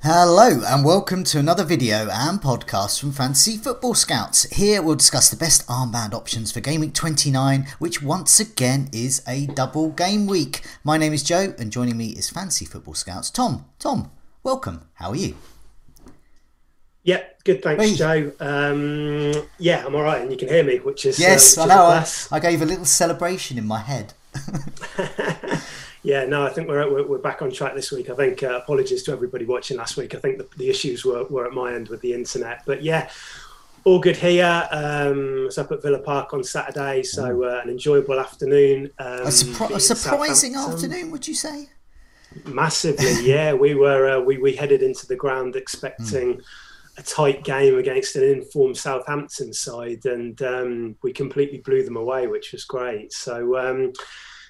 Hello and welcome to another video and podcast from Fantasy Football Scouts. Here we'll discuss the best armband options for Game Week 29, which once again is a double game week. My name is Joe and joining me is Fantasy Football Scouts Tom. Tom, welcome. How are you? Yeah, good. Thanks, hey. Joe. Um, yeah, I'm all right, and you can hear me, which is yes, uh, which I know. I, I, gave a little celebration in my head. yeah, no, I think we're, we're, we're back on track this week. I think uh, apologies to everybody watching last week. I think the, the issues were, were at my end with the internet, but yeah, all good here. Um, I was up at Villa Park on Saturday, so uh, an enjoyable afternoon. Um, a, surpri- a surprising afternoon, would you say? Massively, yeah. we were uh, we we headed into the ground expecting. Mm a tight game against an informed Southampton side, and um, we completely blew them away, which was great. So, um,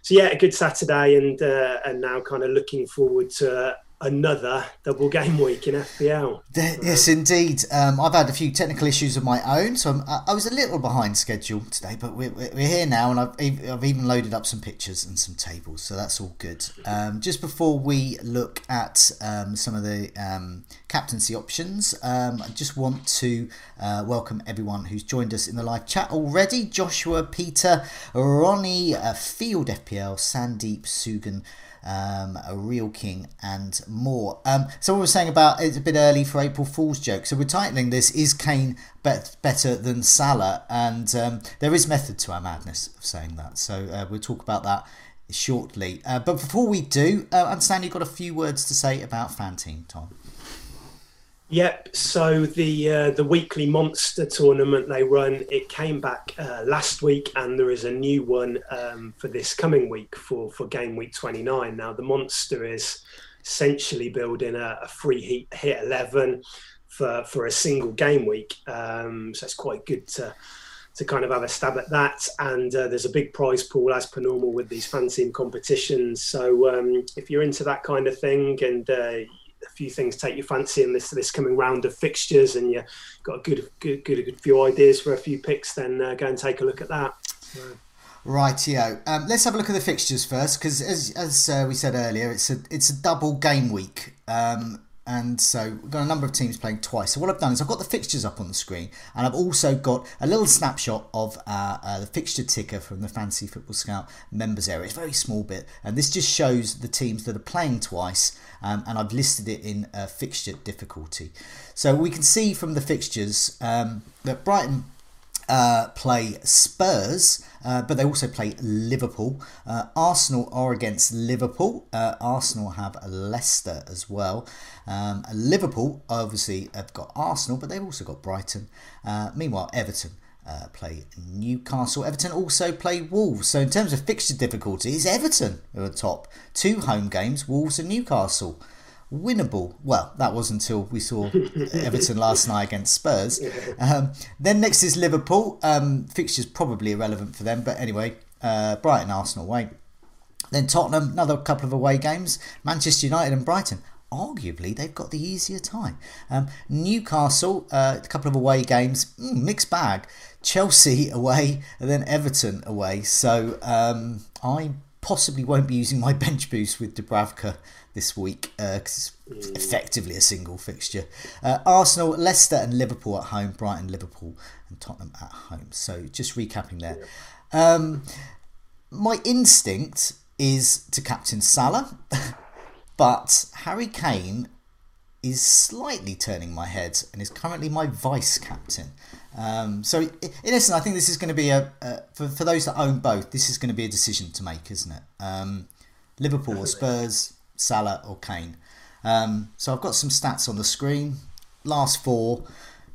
so yeah, a good Saturday, and uh, and now kind of looking forward to another double game week in FPL. Yes, indeed. Um, I've had a few technical issues of my own, so I'm, i was a little behind schedule today, but we're, we're here now, and I've, I've even loaded up some pictures and some tables, so that's all good. Um, just before we look at um, some of the um, captaincy options, um, I just want to uh, welcome everyone who's joined us in the live chat already Joshua, Peter, Ronnie, uh, Field FPL, Sandeep, Sugan um, a real king, and more. Um, so what we're saying about it's a bit early for April Fool's joke. So we're titling this: Is Kane bet- better than Salah? And um, there is method to our madness of saying that. So uh, we'll talk about that shortly. Uh, but before we do, uh, understand you've got a few words to say about FanTeam, Tom. Yep. So the uh, the weekly monster tournament they run it came back uh, last week, and there is a new one um, for this coming week for for game week twenty nine. Now the monster is essentially building a, a free hit, hit eleven for for a single game week. Um, so it's quite good to to kind of have a stab at that. And uh, there's a big prize pool as per normal with these fan team competitions. So um, if you're into that kind of thing and uh, few things take your fancy in this this coming round of fixtures, and you've got a good good good, good few ideas for a few picks, then uh, go and take a look at that. So. Rightio. Um, let's have a look at the fixtures first, because as as uh, we said earlier, it's a it's a double game week. Um, and so we've got a number of teams playing twice. So what I've done is I've got the fixtures up on the screen, and I've also got a little snapshot of uh, uh, the fixture ticker from the Fantasy Football Scout members area. It's a very small bit, and this just shows the teams that are playing twice, um, and I've listed it in uh, fixture difficulty. So we can see from the fixtures um, that Brighton uh, play Spurs, uh, but they also play Liverpool. Uh, Arsenal are against Liverpool. Uh, Arsenal have Leicester as well. Um, Liverpool obviously have got Arsenal, but they've also got Brighton. Uh, meanwhile, Everton. Play Newcastle. Everton also play Wolves. So in terms of fixture difficulty, it's Everton are top. Two home games, Wolves and Newcastle winnable. Well, that was until we saw Everton last night against Spurs. Um, then next is Liverpool. Um, fixtures probably irrelevant for them, but anyway, uh, Brighton, Arsenal away. Then Tottenham, another couple of away games. Manchester United and Brighton. Arguably, they've got the easier time. Um, Newcastle, uh, a couple of away games, mm, mixed bag. Chelsea away, and then Everton away. So um, I possibly won't be using my bench boost with Dubravka this week because uh, it's effectively a single fixture. Uh, Arsenal, Leicester, and Liverpool at home. Brighton, Liverpool, and Tottenham at home. So just recapping there. Um, my instinct is to captain Salah, but Harry Kane is slightly turning my head and is currently my vice captain. Um, so, in essence, I think this is going to be a, a, for, for those that own both, this is going to be a decision to make, isn't it? Um, Liverpool or Spurs, Salah or Kane. Um, so, I've got some stats on the screen. Last four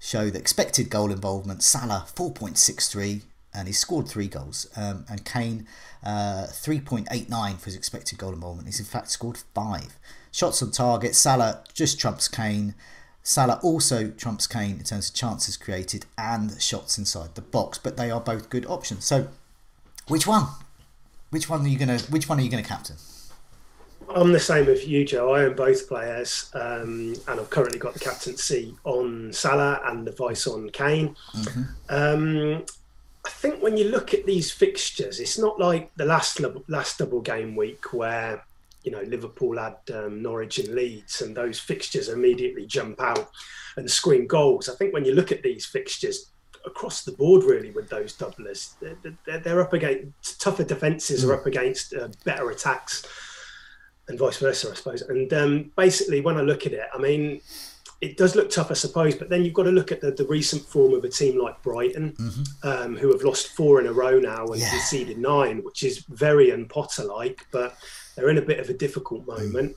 show the expected goal involvement Salah 4.63, and he scored three goals, um, and Kane uh, 3.89 for his expected goal involvement. He's in fact scored five. Shots on target, Salah just trumps Kane. Salah also trumps Kane in terms of chances created and shots inside the box, but they are both good options. So, which one? Which one are you gonna? Which one are you gonna captain? I'm the same with you, Joe. I own both players, um, and I've currently got the captaincy on Salah and the vice on Kane. Mm-hmm. Um, I think when you look at these fixtures, it's not like the last last double game week where you know Liverpool had um, Norwich and Leeds, and those fixtures immediately jump out and scream goals. I think when you look at these fixtures across the board, really, with those doublers, they're, they're up against tougher defences, mm. are up against uh, better attacks, and vice versa, I suppose. And um, basically, when I look at it, I mean. It does look tough, I suppose, but then you've got to look at the, the recent form of a team like Brighton, mm-hmm. um, who have lost four in a row now and yeah. conceded nine, which is very un-Potter like. But they're in a bit of a difficult moment.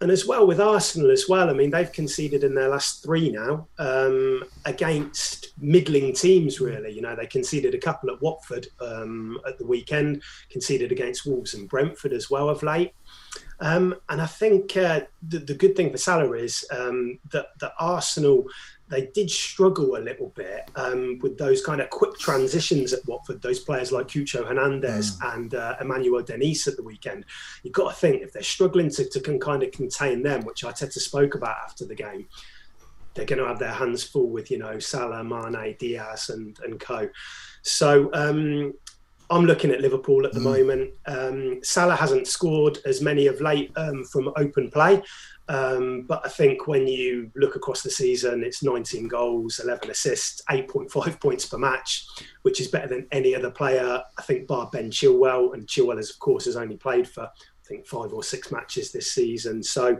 And as well with Arsenal as well, I mean, they've conceded in their last three now um, against middling teams, really. You know, they conceded a couple at Watford um, at the weekend, conceded against Wolves and Brentford as well of late. Um, and I think uh, the, the, good thing for Salah is um, that, that Arsenal they did struggle a little bit um, with those kind of quick transitions at Watford. Those players like Cucho Hernandez mm. and uh, Emmanuel Dennis at the weekend. You've got to think if they're struggling to, to can kind of contain them, which Arteta spoke about after the game, they're going to have their hands full with you know Salah, Mane, Diaz, and and co. So um, I'm looking at Liverpool at the mm. moment. Um, Salah hasn't scored as many of late um, from open play. Um, but I think when you look across the season, it's 19 goals, 11 assists, 8.5 points per match, which is better than any other player. I think bar Ben Chilwell, and Chilwell, has, of course, has only played for I think five or six matches this season. So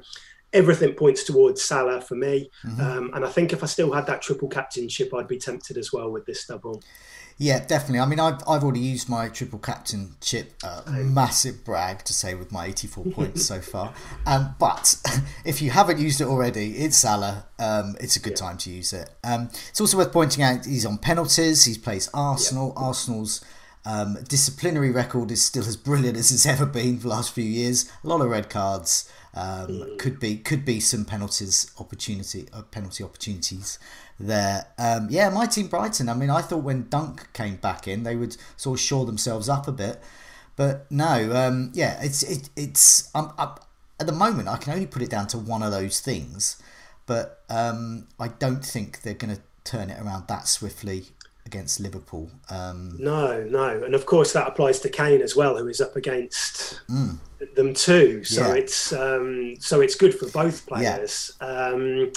everything points towards Salah for me. Mm-hmm. Um, and I think if I still had that triple captainship, I'd be tempted as well with this double. Yeah, definitely. I mean, I've, I've already used my triple captainship. Uh, massive brag to say with my 84 points so far. Um, but if you haven't used it already, it's Salah. Um, it's a good yeah. time to use it. Um, it's also worth pointing out he's on penalties. He plays Arsenal. Yeah. Arsenal's um, disciplinary record is still as brilliant as it's ever been for the last few years. A lot of red cards. Um, mm. Could be could be some penalties opportunity uh, penalty opportunities there. Um, yeah, my team Brighton. I mean, I thought when Dunk came back in, they would sort of shore themselves up a bit, but no. Um, yeah, it's it, it's I'm, I'm, at the moment I can only put it down to one of those things, but um, I don't think they're going to turn it around that swiftly against Liverpool. Um, no, no, and of course that applies to Kane as well, who is up against mm. them too. So yeah. it's um, so it's good for both players. Yeah. Um,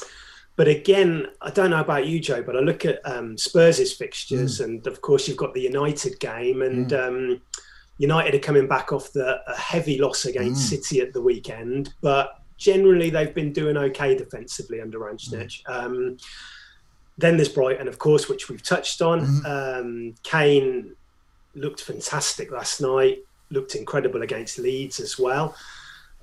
but again, I don't know about you, Joe, but I look at um, Spurs' fixtures, mm. and of course you've got the United game, and mm. um, United are coming back off the a heavy loss against mm. City at the weekend, but generally they've been doing okay defensively under Rangnick. Mm. Then there's Brighton, of course, which we've touched on. Mm-hmm. Um, Kane looked fantastic last night, looked incredible against Leeds as well.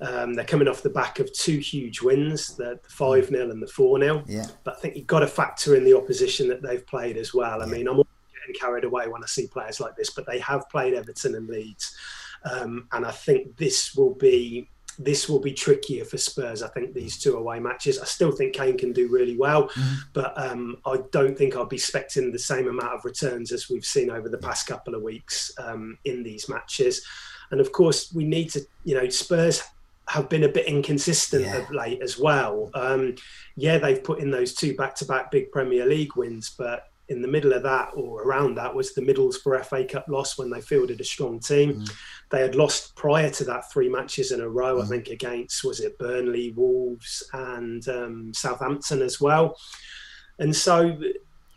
Um, they're coming off the back of two huge wins, the 5 0 and the 4 0. Yeah. But I think you've got to factor in the opposition that they've played as well. I mean, I'm getting carried away when I see players like this, but they have played Everton and Leeds. Um, and I think this will be this will be trickier for Spurs. I think these two away matches. I still think Kane can do really well, mm-hmm. but um, I don't think I'll be expecting the same amount of returns as we've seen over the past couple of weeks um, in these matches. And of course, we need to, you know, Spurs have been a bit inconsistent yeah. of late as well. Um, yeah, they've put in those two back-to-back big Premier League wins, but in the middle of that or around that was the Middlesbrough FA Cup loss when they fielded a strong team. Mm. They had lost prior to that three matches in a row, mm. I think, against was it Burnley, Wolves, and um, Southampton as well. And so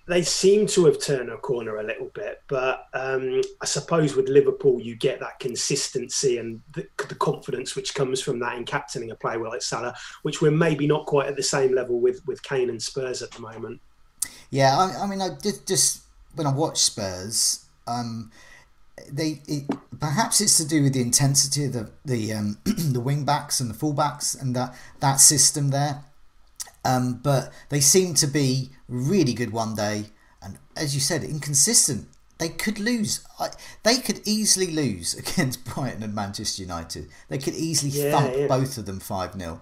they seem to have turned a corner a little bit, but um, I suppose with Liverpool, you get that consistency and the, the, confidence which comes from that in captaining a player like Salah, which we're maybe not quite at the same level with with Kane and Spurs at the moment. Yeah, I, I mean, I did just when I watch Spurs, um, they it, perhaps it's to do with the intensity of the the um, the wing backs and the full backs and that that system there. Um, but they seem to be really good one day, and as you said, inconsistent. They could lose. I, they could easily lose against Brighton and Manchester United. They could easily yeah, thump yeah. both of them five 0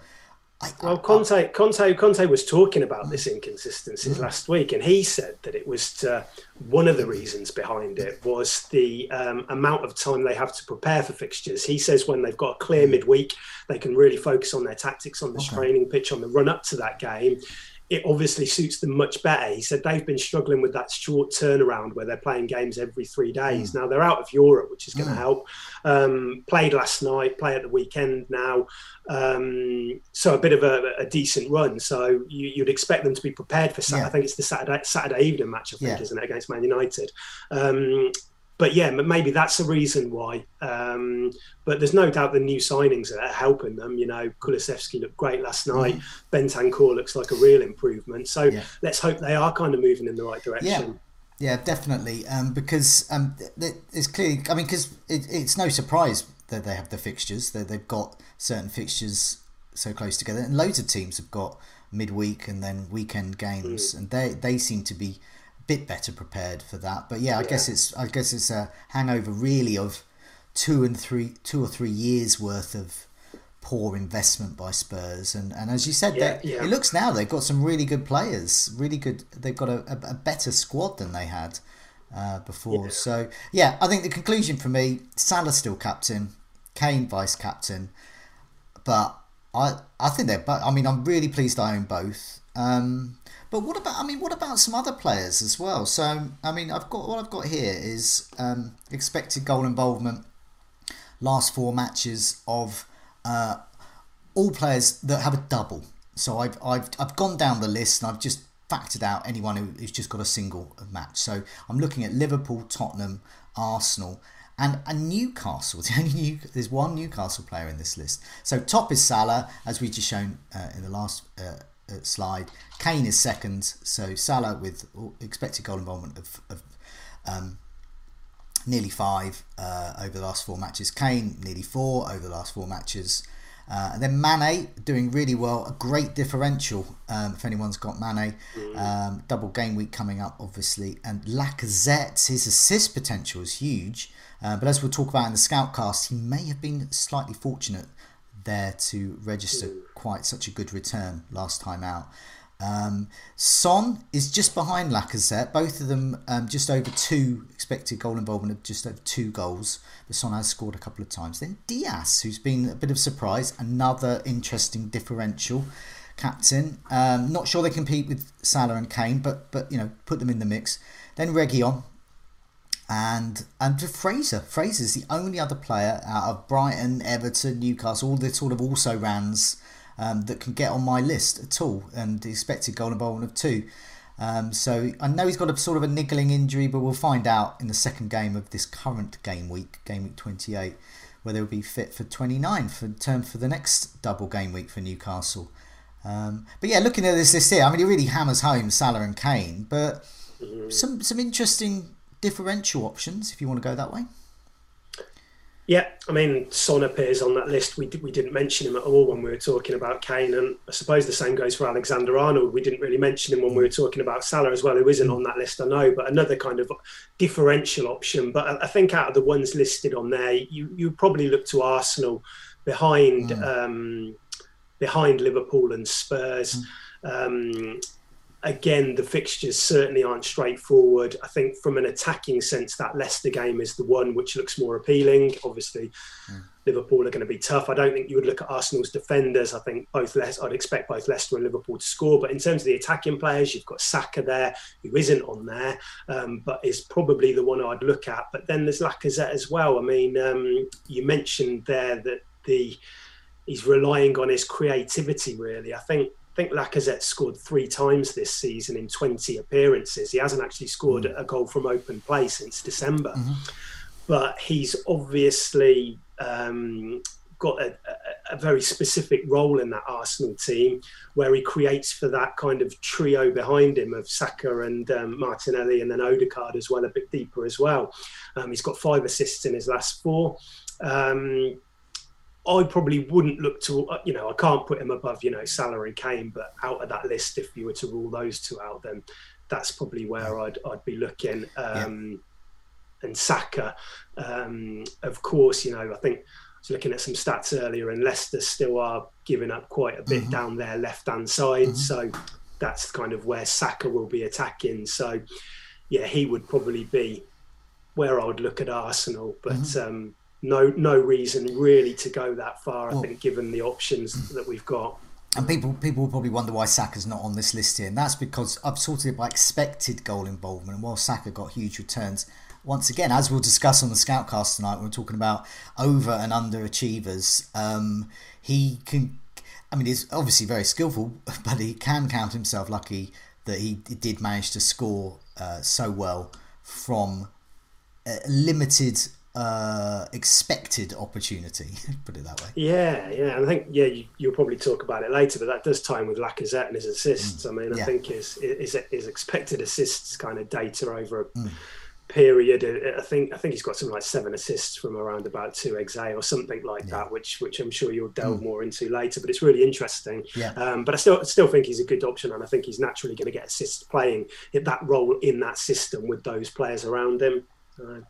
I, well, Conte, Conte, Conte was talking about this inconsistencies mm. last week, and he said that it was to, one of the reasons behind it was the um, amount of time they have to prepare for fixtures. He says when they've got a clear mm. midweek, they can really focus on their tactics on the okay. training pitch on the run up to that game it obviously suits them much better. He said they've been struggling with that short turnaround where they're playing games every three days. Mm. Now they're out of Europe, which is going to mm. help. Um, played last night, play at the weekend now. Um, so a bit of a, a decent run. So you, would expect them to be prepared for Saturday. Yeah. I think it's the Saturday Saturday evening match, I think, yeah. isn't it, against Man United? Um, but yeah, maybe that's the reason why. Um, but there's no doubt the new signings are helping them. You know, Kulusevski looked great last night. Mm. Bentancur looks like a real improvement. So yeah. let's hope they are kind of moving in the right direction. Yeah. Yeah, definitely. Um, because um, it's clearly, I mean, because it, it's no surprise that they have the fixtures. That they've got certain fixtures so close together, and loads of teams have got midweek and then weekend games, mm. and they they seem to be bit better prepared for that. But yeah, I yeah. guess it's I guess it's a hangover really of two and three two or three years worth of poor investment by Spurs. And and as you said, yeah, yeah. it looks now they've got some really good players, really good. They've got a, a, a better squad than they had uh, before. Yeah. So yeah, I think the conclusion for me: Salah still captain, Kane vice captain, but. I, I think they're. But I mean, I'm really pleased I own both. Um, but what about? I mean, what about some other players as well? So, I mean, I've got what I've got here is um, expected goal involvement last four matches of uh, all players that have a double. So I've I've I've gone down the list and I've just factored out anyone who, who's just got a single match. So I'm looking at Liverpool, Tottenham, Arsenal, and a Newcastle. The only new, there's one Newcastle player in this list. So top is Salah, as we just shown uh, in the last uh, slide. Kane is second, so Salah with expected goal involvement of, of um, nearly five uh, over the last four matches. Kane nearly four over the last four matches. Uh, and then Mane doing really well, a great differential um, if anyone's got Mane. Mm. Um, double game week coming up, obviously. And Lacazette, his assist potential is huge. Uh, but as we'll talk about in the Scoutcast, he may have been slightly fortunate there to register quite such a good return last time out. Um, Son is just behind Lacazette, both of them um, just over two expected goal involvement of just over two goals. But Son has scored a couple of times. Then Diaz, who's been a bit of surprise, another interesting differential captain. Um, not sure they compete with Salah and Kane, but but you know put them in the mix. Then Reguilon, and and Fraser. Fraser's the only other player out of Brighton, Everton, Newcastle, all the sort of also rans um, that can get on my list at all, and the expected goal involvement of two. Um, so I know he's got a sort of a niggling injury, but we'll find out in the second game of this current game week, game week 28, whether he'll be fit for 29 for term for the next double game week for Newcastle. Um, but yeah, looking at this list here, I mean, he really hammers home Salah and Kane, but mm-hmm. some some interesting differential options if you want to go that way. Yeah, I mean, Son appears on that list. We, we didn't mention him at all when we were talking about Kane, and I suppose the same goes for Alexander Arnold. We didn't really mention him when we were talking about Salah as well, who isn't on that list, I know, but another kind of differential option. But I think out of the ones listed on there, you you probably look to Arsenal behind mm. um, behind Liverpool and Spurs. Mm. Um, again, the fixtures certainly aren't straightforward. I think from an attacking sense, that Leicester game is the one which looks more appealing. Obviously, mm. Liverpool are going to be tough. I don't think you would look at Arsenal's defenders. I think both I'd expect both Leicester and Liverpool to score. But in terms of the attacking players, you've got Saka there, who isn't on there, um, but is probably the one I'd look at. But then there's Lacazette as well. I mean, um, you mentioned there that the he's relying on his creativity. Really, I think think Lacazette scored three times this season in 20 appearances. He hasn't actually scored mm. a goal from open play since December, mm-hmm. but he's obviously um, got a, a, a, very specific role in that Arsenal team where he creates for that kind of trio behind him of Saka and um, Martinelli and then Odegaard as well, a bit deeper as well. Um, he's got five assists in his last four. Um, I probably wouldn't look to, you know, I can't put him above, you know, salary Kane, but out of that list, if you were to rule those two out, then that's probably where I'd, I'd be looking. Um, yeah. And Saka, um, of course, you know, I think I was looking at some stats earlier, and Leicester still are giving up quite a bit mm-hmm. down their left hand side. Mm-hmm. So that's kind of where Saka will be attacking. So yeah, he would probably be where I would look at Arsenal, but mm-hmm. um, no no reason really to go that far. I well, think given the options that we've got. And people people will probably wonder why Saka's not on this list here, and that's because I've sorted it by expected goal involvement. And while Saka got huge returns, once again, as we'll discuss on the Scoutcast tonight, we're talking about over and under achievers. Um, he can, I mean, he's obviously very skillful, but he can count himself lucky that he did manage to score uh, so well from limited uh, expected opportunity. Put it that way. Yeah, yeah. I think yeah, you, will probably talk about it later, but that does time with Lacazette and his assists. Mm. I mean, I yeah. think his, his, his expected assists kind of data over. A, mm period. I think I think he's got something like seven assists from around about two exa or something like yeah. that, which which I'm sure you'll delve mm. more into later. But it's really interesting. Yeah. Um, but I still still think he's a good option, and I think he's naturally going to get assists playing that role in that system with those players around him. Uh,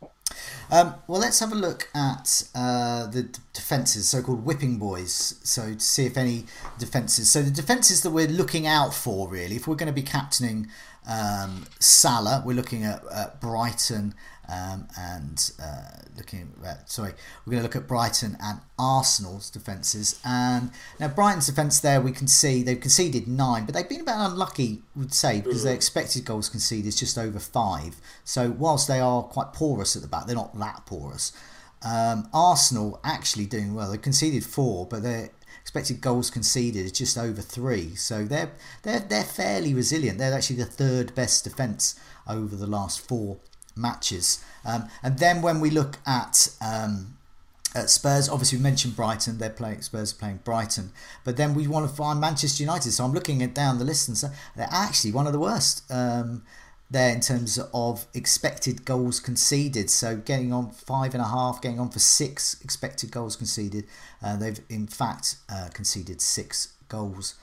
um, well, let's have a look at uh, the d- defences, so called whipping boys. So, to see if any defences. So, the defences that we're looking out for, really, if we're going to be captaining um, Salah, we're looking at, at Brighton um, and uh, looking at, sorry, we're going to look at Brighton and Arsenal's defences. And now Brighton's defence there, we can see they've conceded nine, but they've been about unlucky, would say, because their expected goals conceded is just over five. So whilst they are quite porous at the back, they're not that porous. Um, Arsenal actually doing well. They conceded four, but they're expected goals conceded is just over three. So they're they're they're fairly resilient. They're actually the third best defence over the last four matches. Um, and then when we look at um, at Spurs, obviously we mentioned Brighton. They're playing Spurs are playing Brighton, but then we want to find Manchester United. So I'm looking at down the list and so they're actually one of the worst. Um, there in terms of expected goals conceded. So getting on five and a half, getting on for six expected goals conceded. Uh, they've in fact uh, conceded six goals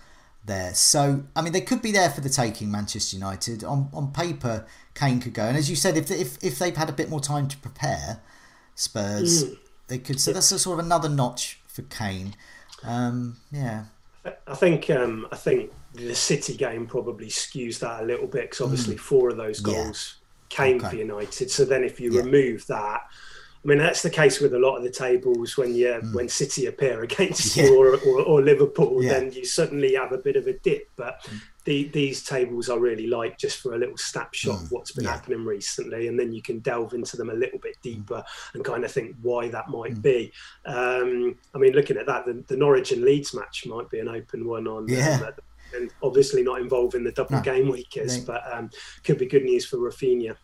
there. So I mean they could be there for the taking. Manchester United on on paper, Kane could go. And as you said, if if if they've had a bit more time to prepare, Spurs mm. they could. So that's a sort of another notch for Kane. Um, yeah. I think um, I think the City game probably skews that a little bit because obviously mm. four of those goals yeah. came okay. for United. So then if you yeah. remove that, I mean that's the case with a lot of the tables when you mm. when City appear against yeah. you or, or, or Liverpool, then you suddenly have a bit of a dip. But mm the, these tables I really like just for a little snapshot mm, of what's been happening recently, and then you can delve into them a little bit deeper mm. and kind of think why that might be. Um, I mean, looking at that, the, the, Norwich and Leeds match might be an open one on. Yeah. Um, and obviously not involving the double no, game weekers, they, but um, could be good news for Raphinha.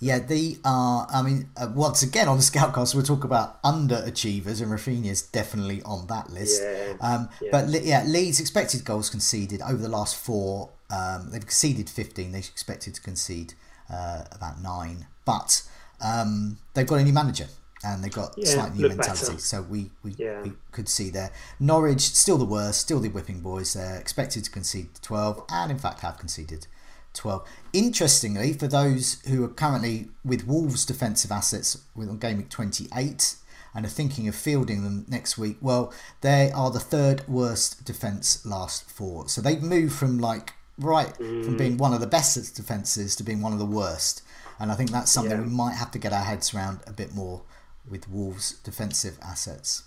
Yeah, they are. I mean, uh, once again on the Scoutcast, we'll talk about underachievers, and Raphinha is definitely on that list. Yeah, um, yeah. But yeah, Leeds expected goals conceded over the last four. Um, they've conceded 15. They expected to concede uh, about nine, but um, they've got a new manager and they've got yeah, slightly new mentality. Better. So we we, yeah. we, could see there. Norwich still the worst, still the whipping boys. They're expected to concede 12, and in fact have conceded 12. Interestingly, for those who are currently with Wolves' defensive assets with on game week 28 and are thinking of fielding them next week, well, they are the third worst defence last four. So they've moved from like right mm. from being one of the best defences to being one of the worst. And I think that's something yeah. we might have to get our heads around a bit more with Wolves' defensive assets.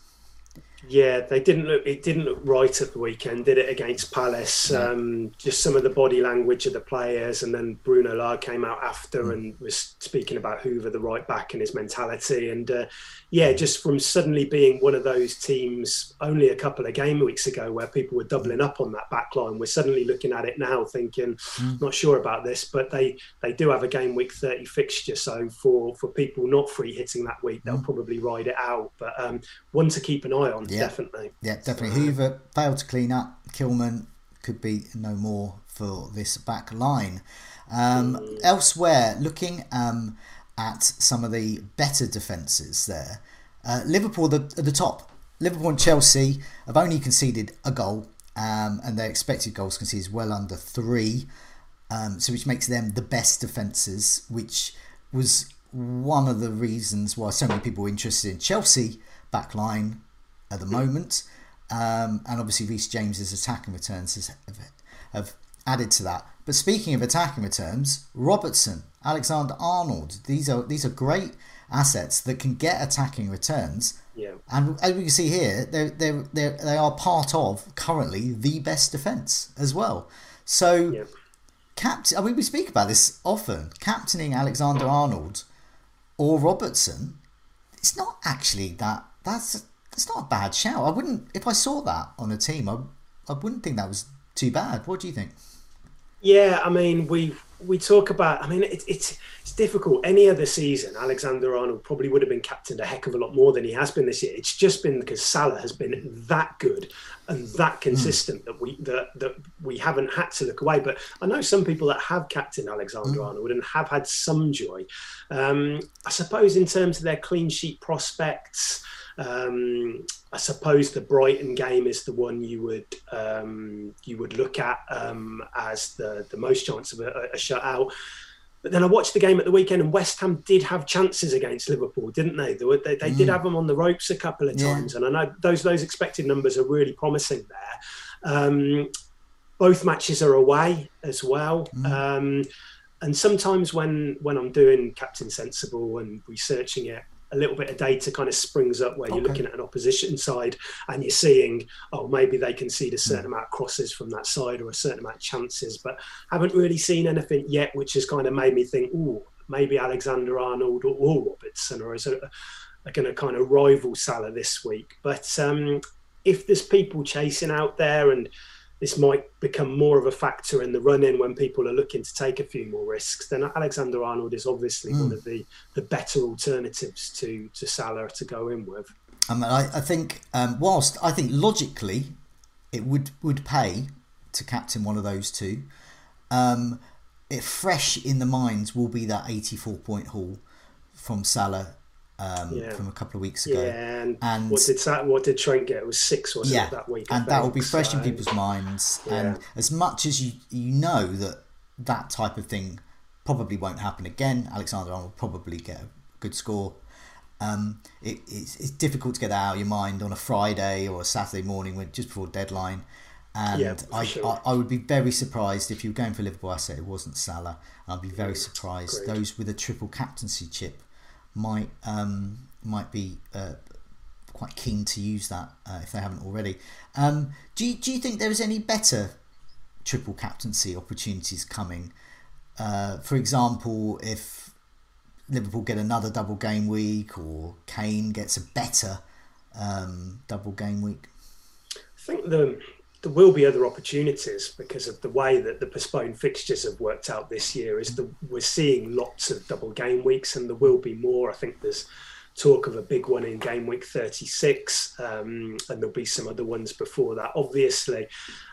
Yeah, they didn't look. It didn't look right at the weekend, did it? Against Palace, um, just some of the body language of the players, and then Bruno Lage came out after mm. and was speaking about Hoever, the right back, and his mentality. And uh, yeah, just from suddenly being one of those teams only a couple of game weeks ago, where people were doubling up on that back line, we're suddenly looking at it now, thinking, mm. not sure about this, but they they do have a game week thirty fixture, so for for people not free hitting that week, they'll mm. probably ride it out. But um, one to keep an eye on yeah. definitely. Yeah, definitely. So, Hoever failed to clean up. Kilman could be no more for this back line. Um, mm. Elsewhere, looking um, at some of the better defences there, uh, Liverpool the, at the top. Liverpool and Chelsea have only conceded a goal, um, and their expected goals conceded is well under three, um, so which makes them the best defences, which was one of the reasons why so many people were interested in Chelsea back line at the moment. Um, and obviously, Reece James's attacking returns has, have, have added to that. But speaking of attacking returns, Robertson, Alexander Arnold, these are these are great assets that can get attacking returns. Yeah. And as we can see here, they they they they are part of currently the best defence as well. So, yeah. captain. I mean, we speak about this often. Captaining Alexander Arnold or Robertson, it's not actually that. That's that's not a bad shout. I wouldn't if I saw that on a team. I I wouldn't think that was too bad. What do you think? Yeah, I mean we we talk about. I mean it, it's it's difficult. Any other season, Alexander Arnold probably would have been captained a heck of a lot more than he has been this year. It's just been because Salah has been that good and that hmm. consistent mm. that we that that we haven't had to look away. But I know some people that have captained Alexander mm. Arnold and have had some joy. Um, I suppose in terms of their clean sheet prospects. Um, I suppose the Brighton game is the one you would um, you would look at um, as the the most chance of a, a shutout. But then I watched the game at the weekend, and West Ham did have chances against Liverpool, didn't they? They, they, they mm. did have them on the ropes a couple of times, yeah. and I know those those expected numbers are really promising there. Um, both matches are away as well. Mm. Um, and sometimes when when I'm doing Captain Sensible and researching it, a little bit of data kind of springs up where okay. you're looking at an opposition side and you're seeing, oh, maybe they concede a certain amount of crosses from that side or a certain amount of chances, but haven't really seen anything yet, which has kind of made me think, oh, maybe Alexander Arnold or, or Robertson or is a, are going to kind of rival Salah this week. But um, if there's people chasing out there and this might become more of a factor in the run-in when people are looking to take a few more risks. Then Alexander Arnold is obviously mm. one of the, the better alternatives to to Salah to go in with. Um, I, I think um, whilst I think logically it would would pay to captain one of those two, um, it fresh in the minds will be that 84 point haul from Salah um, yeah. from a couple of weeks ago. Yeah, and, and what did that, what did Trent get? It was six, was yeah, it, that week? And that will be fresh so, in people's minds. Yeah. And as much as you you know that that type of thing probably won't happen again, Alexander Arnold will probably get a good score. Um, it, it's, it's, difficult to get that out of your mind on a Friday or a Saturday morning when just before deadline. And yeah, I, sure. I, I, would be very surprised if you were going for Liverpool asset, it wasn't Salah. I'd be very surprised. Great. Those with a triple captaincy chip might um, might be uh, quite keen to use that uh, if they haven't already. Um, do you, do you think there is any better triple captaincy opportunities coming? Uh, for example, if Liverpool get another double game week or Kane gets a better um, double game week? I think the there will be other opportunities because of the way that the postponed fixtures have worked out this year. Is that we're seeing lots of double game weeks, and there will be more. I think there's talk of a big one in game week 36, um, and there'll be some other ones before that. Obviously,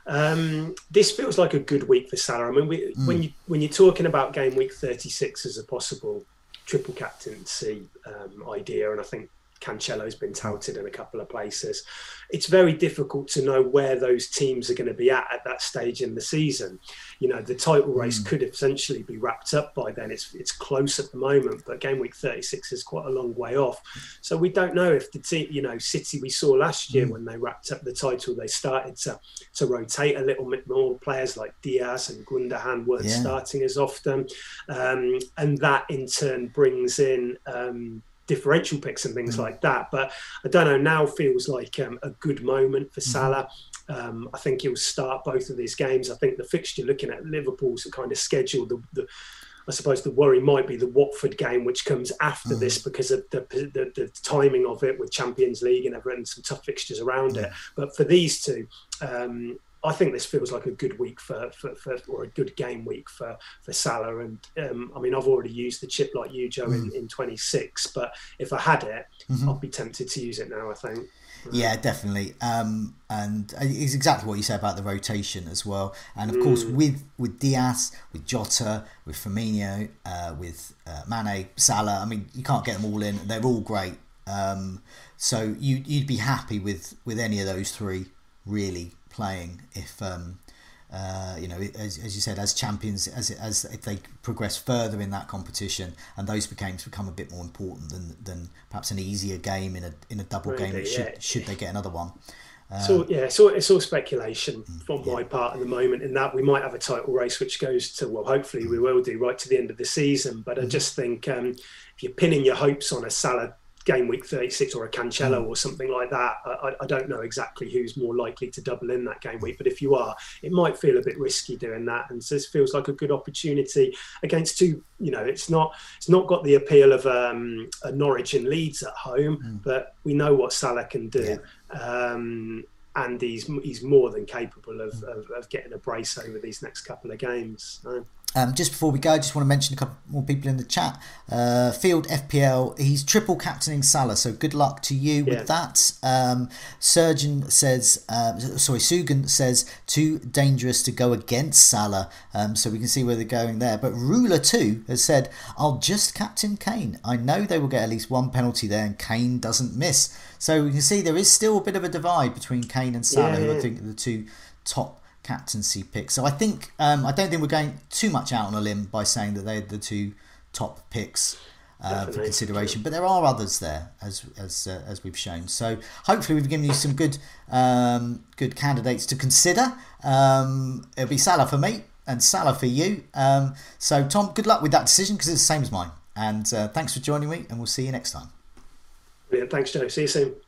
um, this feels like a good week for Salah. I mean, we, mm. when you when you're talking about game week 36 as a possible triple captaincy um, idea, and I think Cancelo's been touted in a couple of places. It's very difficult to know where those teams are going to be at at that stage in the season. You know, the title race mm. could essentially be wrapped up by then. It's it's close at the moment, but game week 36 is quite a long way off. So we don't know if the team, you know, City we saw last year mm. when they wrapped up the title, they started to to rotate a little bit more. Players like Diaz and Gundogan weren't yeah. starting as often, um, and that in turn brings in. Um, differential picks and things mm. like that. But I don't know. Now feels like um, a good moment for mm. Salah. Um, I think he'll start both of these games. I think the fixture, looking at Liverpool's kind of schedule, the, the I suppose the worry might be the Watford game, which comes after mm. this because of the, the, the, timing of it with Champions League and everything, some tough fixtures around it. But for these two, um, I think this feels like a good week for, for, for, or a good game week for for Salah. And um, I mean, I've already used the chip like you, Joe, mm. in, in 26. But if I had it, mm-hmm. I'd be tempted to use it now. I think. Yeah, definitely. Um, and it's exactly what you said about the rotation as well. And of mm. course, with with Diaz, with Jota, with Firmino, uh, with uh, Mane, Salah. I mean, you can't get them all in. They're all great. Um, so you you'd be happy with with any of those three really playing if um, uh, you know, as, as, you said, as champions, as as if they progress further in that competition, and those games become a bit more important than than perhaps an easier game in a in a double game. Yeah. Should should they get another one? Um, so yeah, it's all, it's all speculation mm, from yeah. my part at the moment. In that we might have a title race which goes to well, hopefully we will do right to the end of the season. But mm-hmm. I just think um, if you're pinning your hopes on a Salah game week 36 or a Cancelo mm. or something like that. I, I, don't know exactly who's more likely to double in that game week, but if you are, it might feel a bit risky doing that. And so this feels like a good opportunity against two. You know, it's not it's not got the appeal of um, a Norwich and Leeds at home, mm. but we know what Salah can do. Yeah. Um, and he's he's more than capable of, mm. of, of, getting a brace over these next couple of games. So. Um, just before we go, I just want to mention a couple more people in the chat. Uh, Field FPL, he's triple captaining Salah, so good luck to you yeah. with that. Um, Surgeon says, uh, sorry, Sugan says, too dangerous to go against Salah, um, so we can see where they're going there. But Ruler 2 has said, I'll just captain Kane. I know they will get at least one penalty there, and Kane doesn't miss. So we can see there is still a bit of a divide between Kane and Salah, yeah, yeah. who I think are the two top captaincy picks. So I think um, I don't think we're going too much out on a limb by saying that they're the two top picks uh, for consideration. But there are others there, as as uh, as we've shown. So hopefully we've given you some good um, good candidates to consider. Um, it'll be Salah for me and Salah for you. Um, so Tom, good luck with that decision because it's the same as mine. And uh, thanks for joining me, and we'll see you next time. Brilliant. Thanks, Joe. See you soon.